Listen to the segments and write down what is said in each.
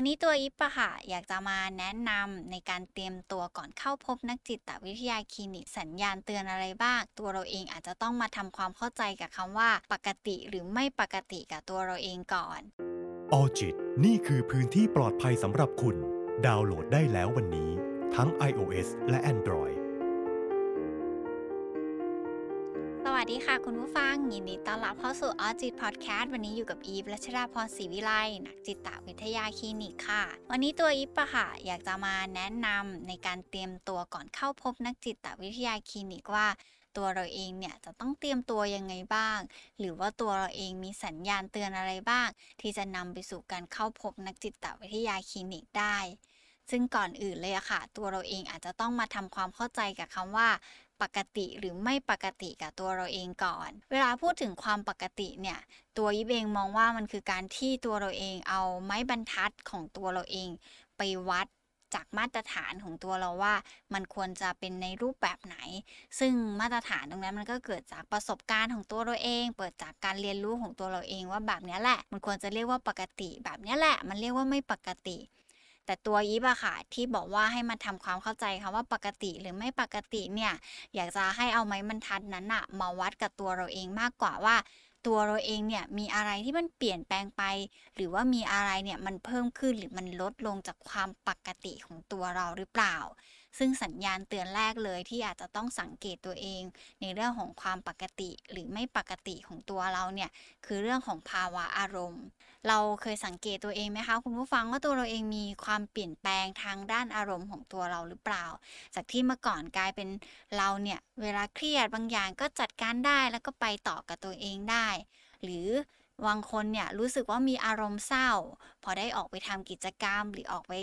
วันนี้ตัวอิปะค่ะอยากจะมาแนะนำในการเตรียมตัวก่อนเข้าพบนักจิตวิทยาคลินิกสัญญาณเตือนอะไรบ้าง ตัวเราเองอาจจะต้องมาทำความเข้าใจกับคำว่า ปกติหรือไม่ปกติกับตัวเราเองก่อนออจิตนี่คือพื้นที่ปลอดภัยสำหรับคุณ ดาวน์โหลดได้แล้ววันนี้ ทั้ง iOS และ Android คุณผู้ฟัง ยินดีต้อนรับเข้าสู่ออจิตพอดแคสต์วันนี้อยู่กับอีฟรัชดาพรศรีวิไลนักจิตวิทยาคลินิกค่ะ วันนี้ตัวอีฟอะค่ะ อยากจะมาแนะนำในการเตรียมตัวก่อนเข้าพบนักจิตวิทยาคลินิกว่าตัวเราเองเนี่ยจะต้องเตรียมตัวยังไงบ้าง หรือว่าตัวเราเองมีสัญญาณเตือนอะไรบ้าง ที่จะนำไปสู่การเข้าพบนักจิตวิทยาคลินิกได้ซึ่งก่อนอื่นเลยอะค่ะ ตัวเราเองอาจจะต้องมาทำความเข้าใจกับคำว่า ปกติหรือไม่ปกติกับตัวเราเองก่อน เวลาพูดถึงความปกติเนี่ย ตัวยิบเองมองว่ามันคือการที่ตัวเราเองเอาไม้บรรทัดของตัวเราเอง ไปวัดจากมาตรฐานของตัวเราว่า มันควรจะเป็นในรูปแบบไหน ซึ่งมาตรฐานตรงนั้นมันก็เกิดจากประสบการณ์ของตัวเราเอง เปิดจากการเรียนรู้ของตัวเราเองว่าแบบนี้แหละ มันควรจะเรียกว่าปกติ แบบนี้แหละ มันเรียกว่าไม่ปกติ แต่ตัวยิบอะค่ะที่บอกว่าให้มันทำความเข้าใจค่ะว่าปกติหรือไม่ปกติเนี่ยอยากจะให้เอาไม้บรรทัดนั้นอะมาวัดกับตัวเราเองมากกว่าว่าตัวเราเองเนี่ยมีอะไรที่มันเปลี่ยนแปลงไป หรือว่ามีอะไรเนี่ยมันเพิ่มขึ้นหรือมันลดลงจากความปกติของตัวเราหรือเปล่าซึ่งสัญญาณเตือนแรกเลยที่อาจจะต้องสังเกตตัวเอง ในเรื่องของความปกติหรือไม่ปกติของตัวเราเนี่ยคือเรื่องของภาวะอารมณ์ เราเคยสังเกตตัวเองไหมคะคุณผู้ฟังว่าตัวเราเองมีความเปลี่ยนแปลงทางด้านอารมณ์ของตัวเราหรือเปล่า จากที่เมื่อก่อนกลายเป็นเราเนี่ยเวลาเครียดบางอย่างก็จัดการได้แล้วก็ไปต่อกับตัวเองได้ หรือ บางคนเนี่ยรู้สึกว่ามีอารมณ์เศร้า พอได้ออกไปทำกิจกรรม หรือออกไป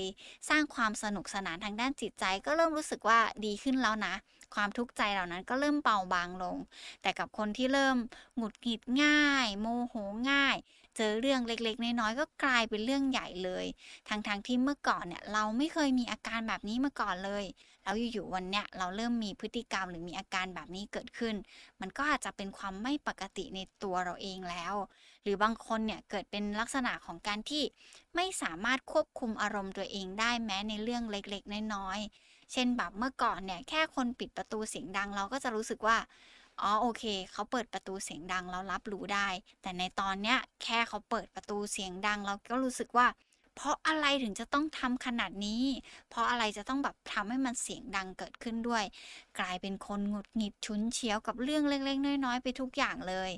สร้างความสนุกสนานทางด้านจิตใจ ก็เริ่มรู้สึกว่าดีขึ้นแล้วนะ ความทุกข์ใจเหล่านั้นก็เริ่มเบาบางลง แต่กับคนที่เริ่มหงุดหงิดง่าย โมโหง่าย เจอเรื่องเล็กๆน้อยๆก็กลายเป็นเรื่องใหญ่เลยทั้งๆทที่เมื่อก่อนเนี่ยเราไม่เคยมีอาการแบบนี้มาก่อนเลย แล้วอยู่ๆวันเนี้ยเราเริ่มมีพฤติกรรมหรือมีอาการแบบนี้เกิดขึ้น มันก็อาจจะเป็นความไม่ปกติในตัวเราเองแล้ว หรือบางคนเนี่ยเกิดเป็นลักษณะของการที่ไม่สามารถควบคุมอารมณ์ตัวเองได้แม้ในเรื่องเล็กๆ น้อยๆ เช่นแบบเมื่อก่อนเนี่ยแค่คนปิดประตูเสียงดังเราก็จะรู้สึกว่าอ๋อโอเค เขาเปิดประตูเสียงดังเรารับรู้ได้ แต่ในตอนเนี้ยแค่เขาเปิดประตูเสียงดัง เราก็รู้สึกว่า เพราะอะไรถึงจะต้องทำขนาดนี้ เพราะอะไรจะต้องแบบทำให้มันเสียงดังเกิดขึ้นด้วย กลายเป็นคนหงุดหงิดชุนเฉียวกับเรื่องเล็กๆ น้อยๆ ไปทุกอย่างเลย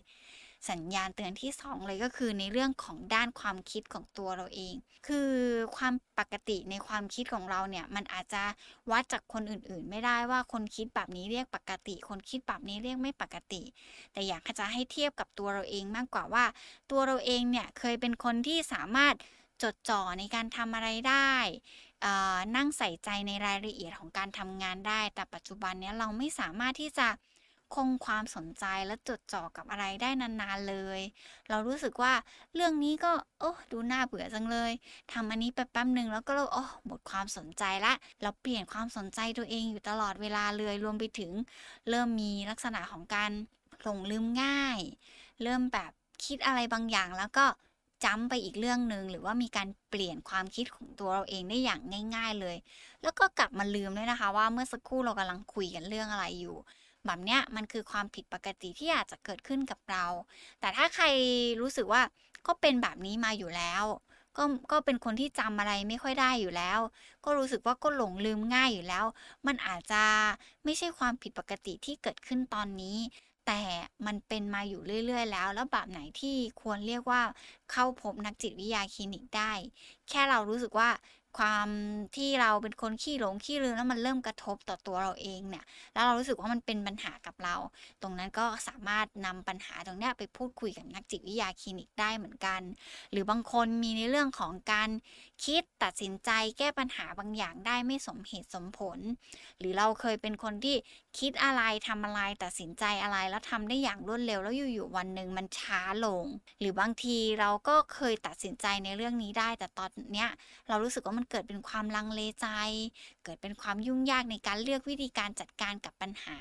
สัญญาณเตือนที่ 2 เลยก็คือในเรื่องของด้านความคิดของตัวเราเอง คือความปกติในความคิดของเราเนี่ย มันอาจจะวัดจากคนอื่นๆ ไม่ได้ว่าคนคิดแบบนี้เรียกปกติ คนคิดแบบนี้เรียกไม่ปกติ แต่อยากจะให้เทียบกับตัวเราเองมากกว่าว่า ตัวเราเองเนี่ยเคยเป็นคนที่สามารถ จดจ่อในการทำอะไรได้นั่งใส่ใจในรายละเอียดของการทำงานได้ แต่ปัจจุบันนี้เราไม่สามารถที่จะคงความสนใจและจดจ่อกับอะไรได้นานๆเลย เรารู้สึกว่าเรื่องนี้ก็ โอ้ดูน่าเบื่อจังเลยทำอันนี้ไปแป๊บหนึ่งแล้วก็โอ้หมดความสนใจละ เราเปลี่ยนความสนใจตัวเองอยู่ตลอดเวลาเลย รวมไปถึง เริ่มมีลักษณะของการหลงลืมง่าย เริ่มแบบคิดอะไรบางอย่างแล้วก็ จ้ำไปอีกเรื่องหนึ่งหรือว่ามีการเปลี่ยนความคิดของตัวเราเองได้อย่างง่าย ๆเลย แล้วก็กลับมาลืมด้วยนะคะ ว่าเมื่อสักครู่เรากำลังคุยกันเรื่องอะไรอยู่ แบบเนี้ยมันคือความผิดปกติที่อาจจะเกิดขึ้นกับเรา แต่ถ้าใครรู้สึกว่าก็เป็นแบบนี้มาอยู่แล้วก็ก็เป็นคนที่จำอะไรไม่ค่อยได้อยู่แล้ว ก็รู้สึกว่าก็หลงลืมง่ายอยู่แล้ว มันอาจจะไม่ใช่ความผิดปกติที่เกิดขึ้นตอนนี้ แต่มันเป็นมาอยู่เรื่อย ๆ แล้ว แล้วแบบไหนที่ควรเรียกว่าเข้าพบนักจิตวิทยาคลินิกได้ แค่เรารู้สึกว่าความที่เราเป็นคนขี้หลงขี้ลืมแล้วมันเริ่มกระทบต่อตัวเราเองเนี่ย แล้วเรารู้สึกว่ามันเป็นปัญหากับเรา ตรงนั้นก็สามารถนำปัญหาตรงนี้ไปพูดคุยกับนักจิตวิทยาคลินิกได้เหมือนกัน หรือบางคนมีในเรื่องของการ คิดตัดสินใจแก้ปัญหาบางอย่างได้ไม่สมเหตุสมผล หรือเราเคยเป็นคนที่คิดอะไรทำอะไรตัดสินใจอะไรแล้วทำได้อย่างรวดเร็วแล้วอยู่ๆวันหนึ่งมันช้าลง หรือบางทีเราก็เคยตัดสินใจในเรื่องนี้ได้ แต่ตอนเนี้ยเรารู้สึกว่ามันเกิดเป็นความลังเลใจ เกิดเป็นความยุ่งยากในการเลือกวิธีการจัดการกับปัญหา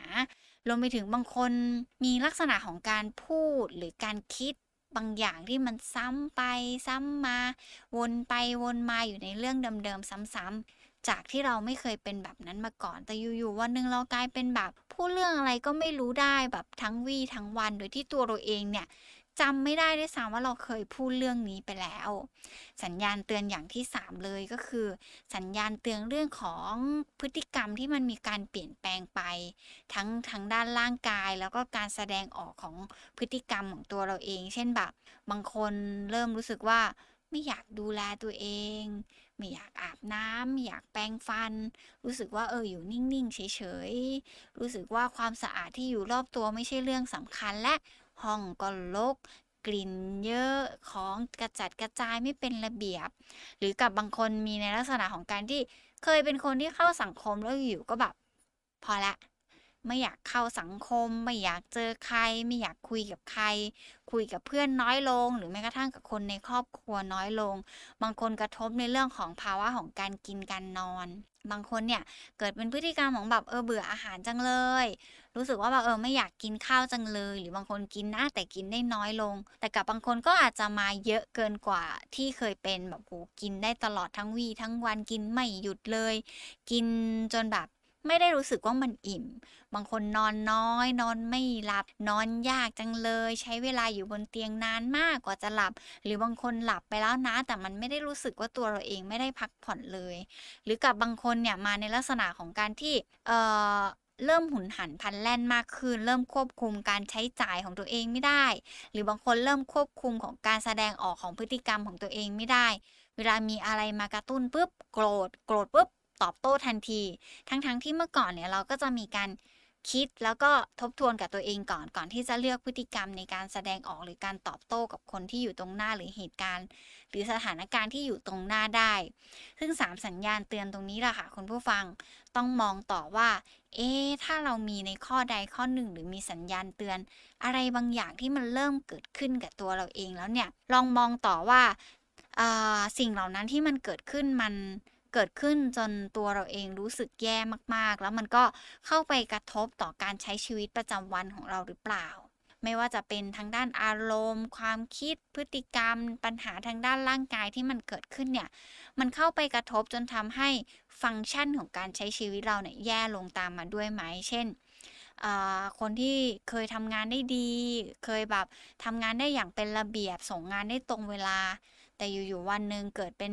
รวมไปถึงบางคนมีลักษณะของการพูดหรือการคิด บางอย่างที่มันซ้ำไปซ้ำมา วนไปวนมาอยู่ในเรื่องเดิมๆซ้ำๆจากที่เราไม่เคยเป็นแบบนั้นมาก่อน แต่อยู่ๆวันหนึ่งเรากลายเป็นแบบ ผู้เรื่องอะไรก็ไม่รู้ได้แบบทั้งวี่ทั้งวันโดยที่ตัวเราเองเนี่ย จำไม่ได้ด้วยซ้ำว่าเราเคยพูดเรื่องนี้ไปแล้ว สัญญาณเตือนอย่างที่ 3 เลยก็คือ สัญญาณเตือนเรื่องของพฤติกรรมที่มันมีการเปลี่ยนแปลงไป ทั้งทางด้านร่างกาย แล้วก็การแสดงออกของพฤติกรรมของตัวเราเอง เช่นแบบบางคนเริ่มรู้สึกว่าไม่อยากดูแลตัวเอง ไม่อยากอาบน้ำไม่อยากแปรงฟัน รู้สึกว่าเอออยู่นิ่ง ๆ เฉย ๆ รู้สึกว่าความสะอาดที่อยู่รอบตัวไม่ใช่เรื่องสำคัญและ ห้องก็รกกลิ่นเยอะของกระจัดกระจายไม่เป็นระเบียบ หรือกับบางคนมีในลักษณะของการที่เคยเป็นคนที่เข้าสังคมแล้วอยู่ก็แบบ พอละไม่อยากเข้าสังคม ไม่อยากเจอใคร ไม่อยากคุยกับใคร คุยกับเพื่อนน้อยลง หรือแม้กระทั่งกับคนในครอบครัวน้อยลง บางคนกระทบในเรื่องของภาวะของการกินการนอน บางคนเนี่ยเกิดเป็นพฤติกรรมของแบบเออเบื่ออาหารจังเลย รู้สึกว่าแบบเออไม่อยากกินข้าวจังเลย หรือบางคนกินนะแต่กินได้น้อยลง แต่กับบางคนก็อาจจะมาเยอะเกินกว่าที่เคยเป็นแบบโหกินได้ตลอดทั้งวีทั้งวันกินไม่หยุดเลย กินจนแบบไม่ได้รู้สึกว่ามันอิ่ม บางคนนอนน้อย นอนไม่หลับ นอนยากจังเลย ใช้เวลาอยู่บนเตียงนานมากกว่าจะหลับ หรือบางคนหลับไปแล้วนะ แต่มันไม่ได้รู้สึกว่าตัวเราเองไม่ได้พักผ่อนเลย หรือกับบางคนเนี่ยมาในลักษณะของการที่ เอ่อ เริ่มหุนหันพันแล่นมากขึ้น เริ่มควบคุมการใช้จ่ายของตัวเองไม่ได้ หรือบางคนเริ่มควบคุมของการแสดงออกของพฤติกรรมของตัวเองไม่ได้ เวลามีอะไรมากระตุ้นปุ๊บโกรธ โกรธปุ๊บตอบโต้ทันที ทั้งๆทที่เมื่อก่อนเนี่ยเราก็จะมีการ คิดแล้วก็ทบทวนกับตัวเองก่อนก่อนที่จะเลือกพฤติกรรมในการแสดงออกหรือการตอบโต้กับคนที่อยู่ตรงหน้าหรือเหตุการณ์ หรือสถานการณ์ที่อยู่ตรงหน้าได้ ซึ่ง 3 สัญญาณเตือนตรงนี้แหละค่ะคุณผู้ฟังต้องมองต่อว่า เอ๊ถ้าเรามีในข้อใดข้อหนึ่ง หรือมีสัญญาณเตือน อะไรบางอย่างที่มันเริ่มเกิดขึ้นกับตัวเราเองแล้วเนี่ยลองมองต่อว่าสิ่งเหล่านั้นที่มันเกิดขึ้นมัน เกิดขึ้นจนตัวเราเองรู้สึกแย่มากๆ แล้วมันก็เข้าไปกระทบต่อการใช้ชีวิตประจำวันของเราหรือเปล่า ไม่ว่าจะเป็นทางด้านอารมณ์ ความคิดพฤติกรรม ปัญหาทางด้านร่างกายที่มันเกิดขึ้นเนี่ย มันเข้าไปกระทบจนทำให้ฟังก์ชันของการใช้ชีวิตเราเนี่ยแย่ลงตามมาด้วยไหม เช่นคนที่เคยทำงานได้ดี เคยแบบทำงานได้อย่างเป็นระเบียบ ส่งงานได้ตรงเวลา แต่อยู่ๆวันหนึ่งเกิดเป็น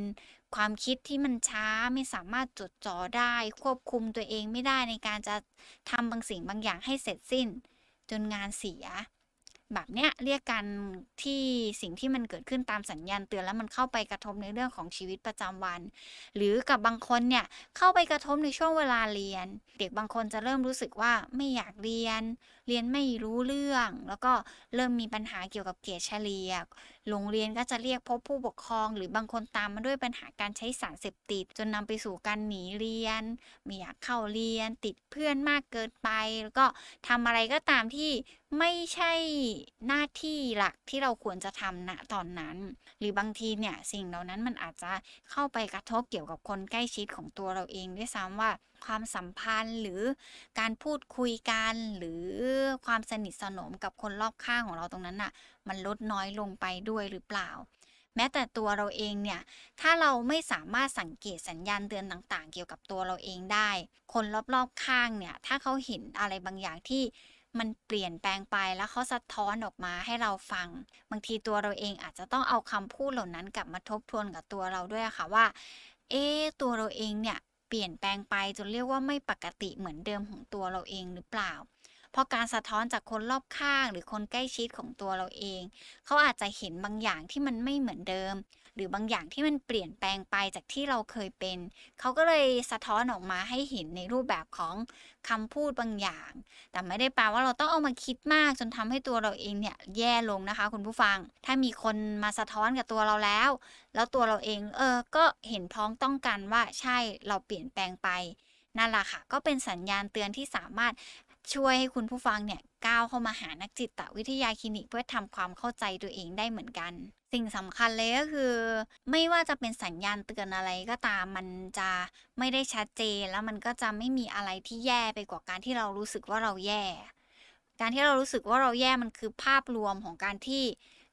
ความคิดที่มันช้าไม่สามารถจดจ่อได้ ควบคุมตัวเองไม่ได้ในการจะทำบางสิ่งบางอย่างให้เสร็จสิ้น จนงานเสีย แบบเนี้ยเรียกกันที่สิ่งที่มันเกิดขึ้นตามสัญญาณเตือนแล้วมันเข้าไปกระทบในเรื่องของชีวิตประจำวัน หรือกับบางคนเนี่ยเข้าไปกระทบในช่วงเวลาเรียน เด็กบางคนจะเริ่มรู้สึกว่าไม่อยากเรียน เรียนไม่รู้เรื่อง แล้วก็เริ่มมีปัญหาเกี่ยวกับเกรดเฉลี่ยโรงเรียนก็จะเรียกพบผู้ปกครอง หรือบางคนตามมาด้วยปัญหาการใช้สารเสพติด จนนำไปสู่การหนีเรียน ไม่อยากเข้าเรียน ติดเพื่อนมากเกินไป แล้วก็ทำอะไรก็ตามที่ ไม่ใช่หน้าที่หลักที่เราควรจะทำณตอนนั้น หรือบางทีเนี่ยสิ่งเหล่านั้นมันอาจจะเข้าไปกระทบเกี่ยวกับคนใกล้ชิดของตัวเราเองด้วยซ้ำว่าความสัมพันธ์หรือการพูดคุยกันหรือความสนิทสนมกับคนรอบข้างของเราตรงนั้นน่ะ มันลดน้อยลงไปด้วยหรือเปล่า แม้แต่ตัวเราเองเนี่ย ถ้าเราไม่สามารถสังเกตสัญญาณเตือนต่าง ๆ เกี่ยวกับตัวเราเองได้ คนรอบๆข้างเนี่ย ถ้าเขาเห็นอะไรบางอย่างที่ มันเปลี่ยนแปลงไปแล้วเขาสะท้อนออกมาให้เราฟัง บางทีตัวเราเองอาจจะต้องเอาคำพูดเหล่านั้นกลับมาทบทวนกับตัวเราด้วยค่ะว่า เอ๊ตัวเราเองเนี่ยเปลี่ยนแปลงไปจนเรียกว่าไม่ปกติเหมือนเดิมของตัวเราเองหรือเปล่าเพราะการสะท้อนจากคนรอบข้างหรือคนใกล้ชิดของตัวเราเอง เขาอาจจะเห็นบางอย่างที่มันไม่เหมือนเดิม หรือบางอย่างที่มันเปลี่ยนแปลงไปจากที่เราเคยเป็น เขาก็เลยสะท้อนออกมาให้เห็นในรูปแบบของคำพูดบางอย่าง แต่ไม่ได้แปลว่าเราต้องเอามาคิดมากจนทำให้ตัวเราเองเนี่ยแย่ลงนะคะ คุณผู้ฟัง ถ้ามีคนมาสะท้อนกับตัวเราแล้ว แล้วตัวเราเองเออ ก็เห็นพ้องต้องกันว่าใช่เราเปลี่ยนแปลงไปนั่นแหละค่ะ ก็เป็นสัญญาณเตือนที่สามารถช่วยให้คุณผู้ฟังเนี่ย ก้าวเข้ามาหานักจิตวิทยาคลินิก เพื่อทำความเข้าใจตัวเองได้เหมือนกัน สิ่งสำคัญเลยก็คือ ไม่ว่าจะเป็นสัญญาณเตือนอะไรก็ตามมันจะไม่ได้ชัดเจน แล้วมันก็จะไม่มีอะไรที่แย่ไปกว่าการที่เรารู้สึกว่าเราแย่ การที่เรารู้สึกว่าเราแย่มันคือภาพรวมของการที่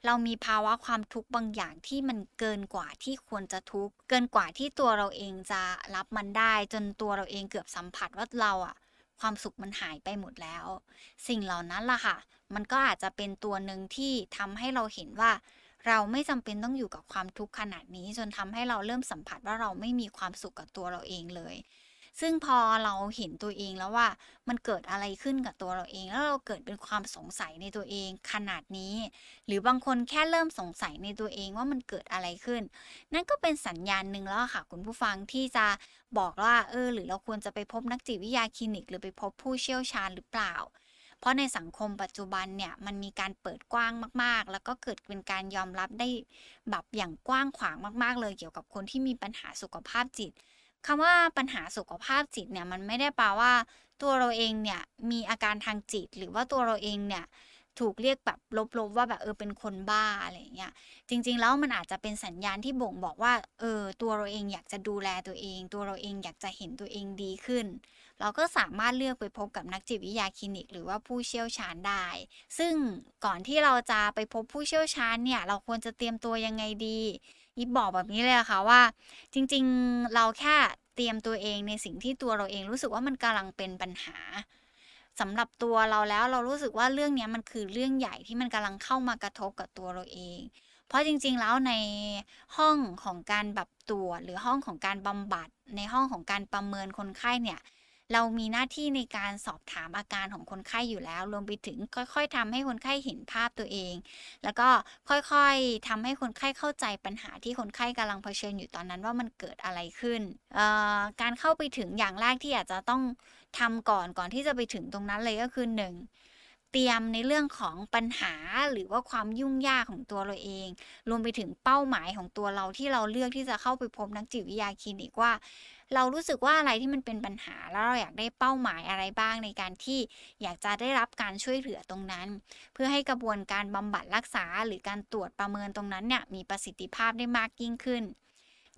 เรามีภาวะความทุกข์บางอย่างที่มันเกินกว่าที่ควรจะทุกข์เกินกว่าที่ตัวเราเองจะรับมันได้ จนตัวเราเองเกือบสัมผัสว่าเราอะ ความสุขมันหายไปหมดแล้ว สิ่งเหล่านั้นล่ะค่ะ มันก็อาจจะเป็นตัวหนึ่งที่ทำให้เราเห็นว่า เราไม่จำเป็นต้องอยู่กับความทุกข์ขนาดนี้ จนทำให้เราเริ่มสัมผัสว่าเราไม่มีความสุขกับตัวเราเองเลย ซึ่งพอเราเห็นตัวเองแล้วว่ามันเกิดอะไรขึ้นกับตัวเราเอง แล้วเราเกิดเป็นความสงสัยในตัวเองขนาดนี้ หรือบางคนแค่เริ่มสงสัยในตัวเองว่ามันเกิดอะไรขึ้น นั่นก็เป็นสัญญาณหนึ่งแล้วค่ะคุณผู้ฟังที่จะบอกว่าเออหรือเราควรจะไปพบนักจิตวิทยาคลินิก หรือไปพบผู้เชี่ยวชาญหรือเปล่าเพราะในสังคมปัจจุบันเนี่ยมันมีการเปิดกว้างมาก ๆ แล้วก็เกิดเป็นการยอมรับได้แบบอย่างกว้างขวางมาก ๆ เลยเกี่ยวกับคนที่มีปัญหาสุขภาพจิต คำว่าปัญหาสุขภาพจิตเนี่ยมันไม่ได้แปลว่า ตัวเราเองเนี่ยมีอาการทางจิต หรือว่าตัวเราเองเนี่ยถูกเรียกแบบลบๆว่าแบบเออเป็นคนบ้าอะไรเงี้ยจริง ๆ แล้วมันอาจจะเป็นสัญญาณที่บ่งบอกว่าเออตัวเราเองอยากจะดูแลตัวเอง ตัวเราเองอยากจะเห็นตัวเองดีขึ้น เราก็สามารถเลือกไปพบกับนักจิตวิทยาคลินิก หรือว่าผู้เชี่ยวชาญได้ ซึ่งก่อนที่เราจะไปพบผู้เชี่ยวชาญเนี่ยเราควรจะเตรียมตัวยังไงดี อีบอกแบบนี้เลยค่ะว่า จริงๆเราแค่เตรียมตัวเองในสิ่งที่ตัวเราเองรู้สึกว่ามันกำลังเป็นปัญหาสำหรับตัวเราแล้วเรารู้สึกว่าเรื่องนี้มันคือเรื่องใหญ่ที่มันกำลังเข้ามากระทบกับตัวเราเอง เพราะจริงๆแล้วในห้องของการแบบตรวจหรือห้องของการบำบัดในห้องของการประเมินคนไข้เนี่ย เรามีหน้าที่ในการสอบถามอาการของคนไข้อยู่แล้ว รวมไปถึงค่อย ๆทำให้คนไข้เห็นภาพตัวเอง แล้วก็ค่อยๆทำให้คนไข้เข้าใจปัญหาที่คนไข้กำลังเผชิญอยู่ตอนนั้นว่ามันเกิดอะไรขึ้น การเข้าไปถึงอย่างแรกที่อาจจะต้องทำก่อนก่อนที่จะไปถึงตรงนั้นเลยก็คือหนึ่งเตรียมในเรื่องของปัญหาหรือว่าความยุ่งยากของตัวเราเอง รวมไปถึงเป้าหมายของตัวเราที่เราเลือกที่จะเข้าไปพบนักจิตวิทยาคลินิกว่า เรารู้สึกว่าอะไรที่มันเป็นปัญหาแล้วเราอยากได้เป้าหมายอะไรบ้างในการที่อยากจะได้รับการช่วยเหลือตรงนั้น เพื่อให้กระบวนการบำบัดรักษา หรือการตรวจประเมินตรงนั้นเนี่ยมีประสิทธิภาพได้มากยิ่งขึ้น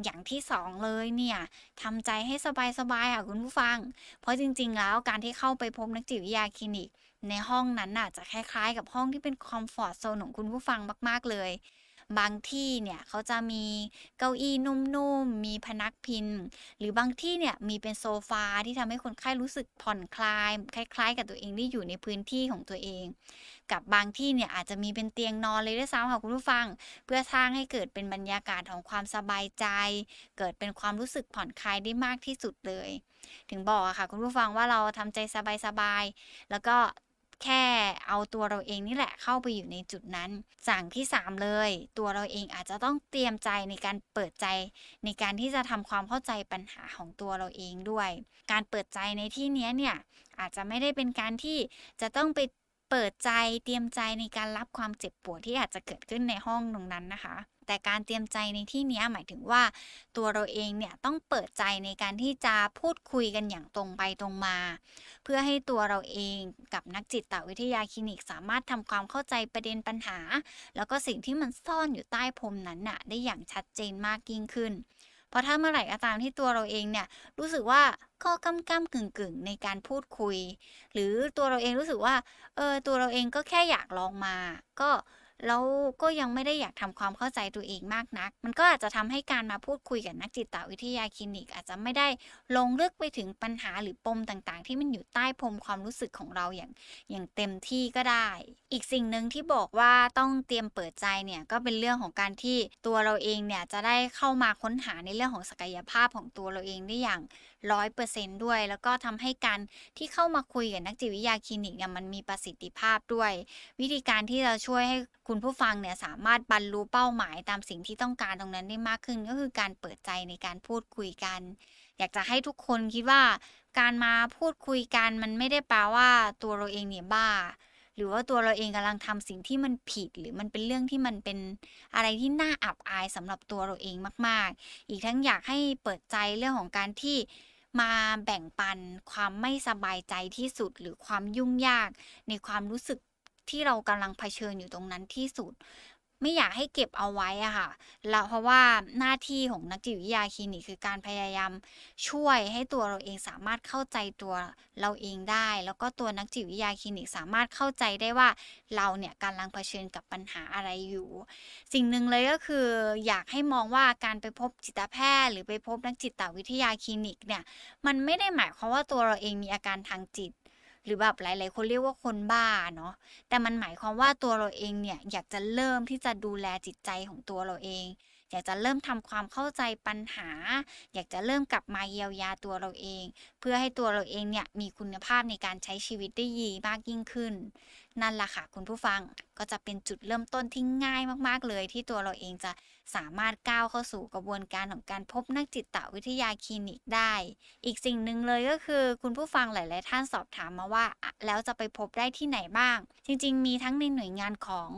อย่างที่สองเลยเนี่ยทำใจให้สบายๆค่ะคุณผู้ฟัง เพราะจริงๆ แล้วการที่เข้าไปพบนักจิตวิทยาคลินิก ในห้องนั้นน่ะจะคล้ายๆ กับห้องที่เป็นคอมฟอร์ทโซนของคุณผู้ฟังมากๆเลย บางที่เนี่ยเขาจะมีเก้าอี้นุ่มๆ มีพนักพิงหรือบางที่เนี่ยมีเป็นโซฟาที่ทำให้คนไข้รู้สึกผ่อนคลาย คล้าย ๆ กับตัวเองที่อยู่ในพื้นที่ของตัวเอง กับบางที่เนี่ยอาจจะมีเป็นเตียงนอนเลยด้วยซ้ำค่ะคุณผู้ฟัง เพื่อสร้างให้เกิดเป็นบรรยากาศของความสบายใจ เกิดเป็นความรู้สึกผ่อนคลายได้มากที่สุดเลย ถึงบอกอะค่ะ คุณผู้ฟังว่าเราทำใจสบายๆแล้วก็ แค่เอาตัวเราเองนี่แหละเข้าไปอยู่ในจุดนั้น สั่งที่ 3 เลย ตัวเราเองอาจจะต้องเตรียมใจในการเปิดใจ ในการที่จะทำความเข้าใจปัญหาของตัวเราเองด้วย การเปิดใจในที่นี้เนี่ยอาจจะไม่ได้เป็นการที่จะต้องไปเปิดใจเตรียมใจในการรับความเจ็บปวดที่อาจจะเกิดขึ้นในห้องตรงนั้นนะคะ แต่การเตรียมใจในที่นี้หมายถึงว่า ตัวเราเองเนี่ยต้องเปิดใจในการที่จะพูดคุยกันอย่างตรงไปตรงมา เพื่อให้ตัวเราเองกับนักจิตวิทยาคลินิกสามารถทำความเข้าใจประเด็นปัญหา แล้วก็สิ่งที่มันซ่อนอยู่ใต้พรมนั้นน่ะได้อย่างชัดเจนมากยิ่งขึ้นเพราะถ้าเมื่อไหร่ก็ตามที่ตัวเราเองเนี่ยรู้สึกว่าก็กำกำกึ่งกึ่งในการพูดคุย หรือตัวเราเองรู้สึกว่าเออตัวเราเองก็แค่อยากลองมา ก็ แล้วก็ยังไม่ได้อยากทำความเข้าใจตัวเองมากนัก มันก็อาจจะทำให้การมาพูดคุยกับนักจิตวิทยาคลินิก อาจจะไม่ได้ลงลึกไปถึงปัญหาหรือปมต่างๆ ที่มันอยู่ใต้พรมความรู้สึกของเราอย่างอย่างเต็มที่ก็ได้ อีกสิ่งหนึ่งที่บอกว่าต้องเตรียมเปิดใจเนี่ยก็เป็นเรื่องของการที่ตัวเราเองเนี่ยจะได้เข้ามาค้นหาในเรื่องของศักยภาพของตัวเราเองได้อย่าง ร้อยเปอร์เซนด้วย แล้วก็ทำให้การที่เข้ามาคุยกับนักจิตวิทยาคลินิกเนี่ยมันมีประสิทธิภาพด้วย วิธีการที่จะช่วยให้คุณผู้ฟังเนี่ยสามารถบรรลุเป้าหมายตามสิ่งที่ต้องการตรงนั้นได้มากขึ้น ก็คือการเปิดใจในการพูดคุยกัน อยากจะให้ทุกคนคิดว่า การมาพูดคุยกันมันไม่ได้แปลว่าตัวเราเองเนี่ยบ้าหรือว่าตัวเราเองกำลังทำสิ่งที่มันผิด หรือมันเป็นเรื่องที่มันเป็นอะไรที่น่าอับอายสำหรับตัวเราเองมาก ๆ อีกทั้งอยากให้เปิดใจเรื่องของการที่ มาแบ่งปันความไม่สบายใจที่สุด หรือความยุ่งยากในความรู้สึกที่เรากำลังเผชิญอยู่ตรงนั้นที่สุด ไม่อยากให้เก็บเอาไว้อะค่ะแล้วเพราะว่าหน้าที่ของนักจิตวิทยาคลินิกคือการพยายามช่วยให้ตัวเราเองสามารถเข้าใจตัวเราเองได้ แล้วก็ตัวนักจิตวิทยาคลินิกสามารถเข้าใจได้ว่าเราเนี่ยกำลังเผชิญกับปัญหาอะไรอยู่ สิ่งหนึ่งเลยก็คืออยากให้มองว่าการไปพบจิตแพทย์ หรือไปพบนักจิตวิทยาคลินิกเนี่ยมันไม่ได้หมายความว่าตัวเราเองมีอาการทางจิต หรือแบบหลาย ๆ คนเรียกว่าคนบ้าเนาะแต่มันหมายความว่าตัวเราเองเนี่ยอยากจะเริ่มที่จะดูแลจิตใจของตัวเราเอง อยากจะเริ่มทำความเข้าใจปัญหา อยากจะเริ่มกลับมาเยียวยาตัวเราเอง เพื่อให้ตัวเราเองเนี่ยมีคุณภาพในการใช้ชีวิตได้ดีมากยิ่งขึ้น นั่นแหละค่ะคุณผู้ฟังก็จะเป็นจุดเริ่มต้นที่ง่ายมากๆเลย ที่ตัวเราเองจะสามารถก้าวเข้าสู่กระบวนการของการพบนักจิตวิทยาคลินิกได้ อีกสิ่งหนึ่งเลยก็คือ คุณผู้ฟังหลาย ๆ ท่านสอบถามมาว่า แล้วจะไปพบได้ที่ไหนบ้าง จริง ๆ มีทั้งในหน่วยงานของ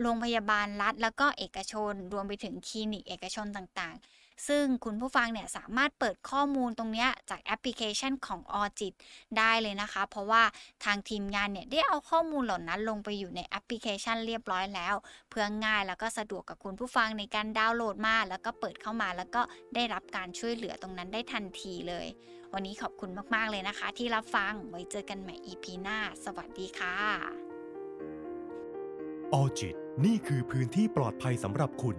โรงพยาบาลรัฐ แล้วก็เอกชน รวมไปถึงคลินิกเอกชนต่าง ๆ ซึ่งคุณผู้ฟังเนี่ยสามารถเปิดข้อมูลตรงนี้จากแอปพลิเคชันของออจิตได้เลยนะคะ เพราะว่าทางทีมงานเนี่ยได้เอาข้อมูลเหล่านั้นลงไปอยู่ในแอปพลิเคชันเรียบร้อยแล้ว เพื่อง่ายแล้วก็สะดวกกับคุณผู้ฟังในการดาวน์โหลดมา แล้วก็เปิดเข้ามาแล้วก็ได้รับการช่วยเหลือตรงนั้นได้ทันทีเลย วันนี้ขอบคุณมาก ๆ เลยนะคะ ที่รับฟังไว้เจอกันใหม่ EP หน้า สวัสดีค่ะออจิตนี่คือพื้นที่ปลอดภัยสำหรับคุณ